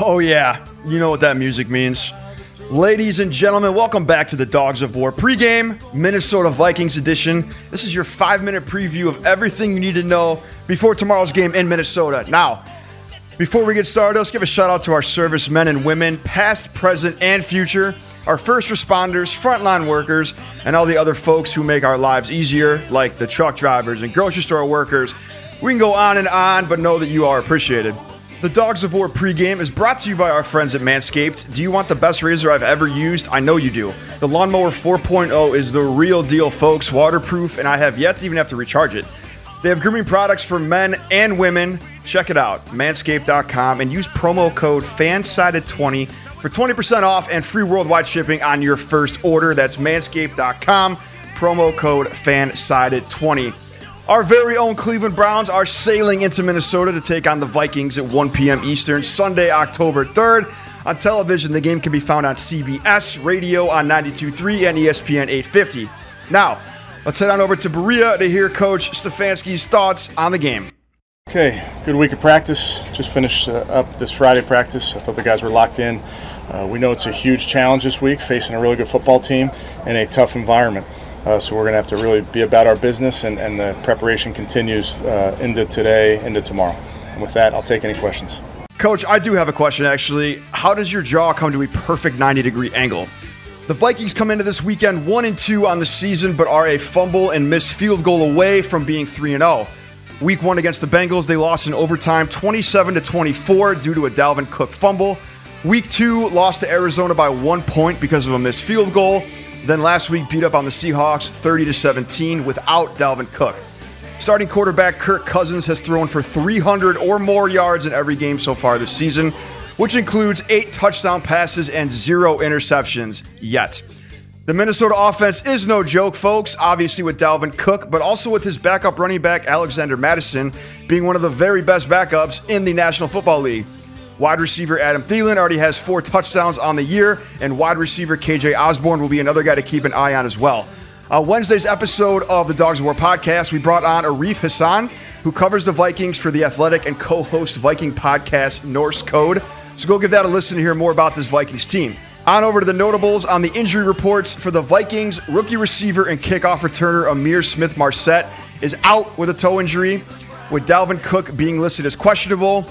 Oh, yeah. You know what that music means. Ladies and gentlemen, welcome back to the Dogs of War pregame, Minnesota Vikings edition. This is your five minute preview of everything you need to know before tomorrow's game in Minnesota. Now, before we get started, let's give a shout out to our servicemen and women, past, present, and future, our first responders, frontline workers, and all the other folks who make our lives easier, like the truck drivers and grocery store workers. We can go on and on, but know that you are appreciated. The Dogs of War pregame is brought to you by our friends at Manscaped. Do you want the best razor I've ever used? I know you do. The Lawnmower 4.0 is the real deal, folks. Waterproof, and I have yet to even have to recharge it. They have grooming products for men and women. Check it out, manscaped.com, and use promo code FANSIDED20 for 20% off and free worldwide shipping on your first order. That's manscaped.com, promo code FANSIDED20. Our very own Cleveland Browns are sailing into Minnesota to take on the Vikings at 1 p.m. Eastern, Sunday, October 3rd. On television, the game can be found on CBS, radio on 92.3, and ESPN 850. Now, let's head on over to Berea to hear Coach Stefanski's thoughts on the game. Okay, good week of practice. Just finished uh, up this Friday practice. I thought the guys were locked in. Uh, we know it's a huge challenge this week, facing a really good football team in a tough environment. Uh, so we're going to have to really be about our business, and, and the preparation continues uh, into today, into tomorrow. And with that, I'll take any questions. Coach, I do have a question actually. How does your jaw come to a perfect 90 degree angle? The Vikings come into this weekend 1 and 2 on the season, but are a fumble and missed field goal away from being 3 and 0. Week 1 against the Bengals, they lost in overtime 27 to 24 due to a Dalvin Cook fumble. Week 2 lost to Arizona by 1 point because of a missed field goal. Then last week beat up on the Seahawks 30 to 17 without Dalvin Cook. Starting quarterback Kirk Cousins has thrown for 300 or more yards in every game so far this season, which includes eight touchdown passes and zero interceptions yet. The Minnesota offense is no joke, folks, obviously with Dalvin Cook, but also with his backup running back Alexander Mattison being one of the very best backups in the National Football League. Wide receiver Adam Thielen already has four touchdowns on the year, and wide receiver KJ Osborn will be another guy to keep an eye on as well. On Wednesday's episode of the Dogs of War podcast, we brought on Arif Hasan, who covers the Vikings for The Athletic and co hosts Viking podcast Norse Code. So go give that a listen to hear more about this Vikings team. On over to the notables on the injury reports for the Vikings. Rookie receiver and kickoff returner Ihmir Smith Marsette is out with a toe injury, with Dalvin Cook being listed as questionable.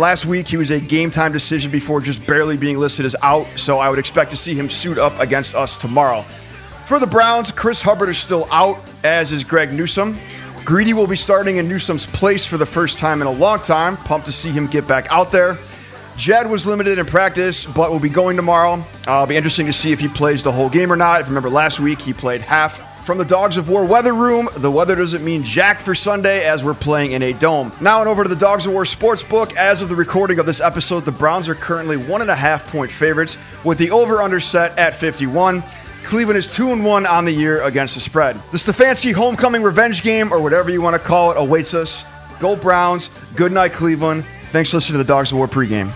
Last week, he was a game time decision before just barely being listed as out, so I would expect to see him suit up against us tomorrow. For the Browns, Chris Hubbard is still out, as is Greg Newsome. Greedy will be starting in Newsome's place for the first time in a long time. Pumped to see him get back out there. Jed was limited in practice, but will be going tomorrow. Uh, it'll be interesting to see if he plays the whole game or not. If you remember last week, he played half. From the Dogs of War weather room, the weather doesn't mean jack for Sunday as we're playing in a dome. Now and over to the Dogs of War sports book. As of the recording of this episode, the Browns are currently one and a half point favorites, with the over/under set at 51. Cleveland is 2 and 1 on the year against the spread. The Stefanski homecoming revenge game, or whatever you want to call it, awaits us. Go Browns. Good night, Cleveland. Thanks for listening to the Dogs of War pregame.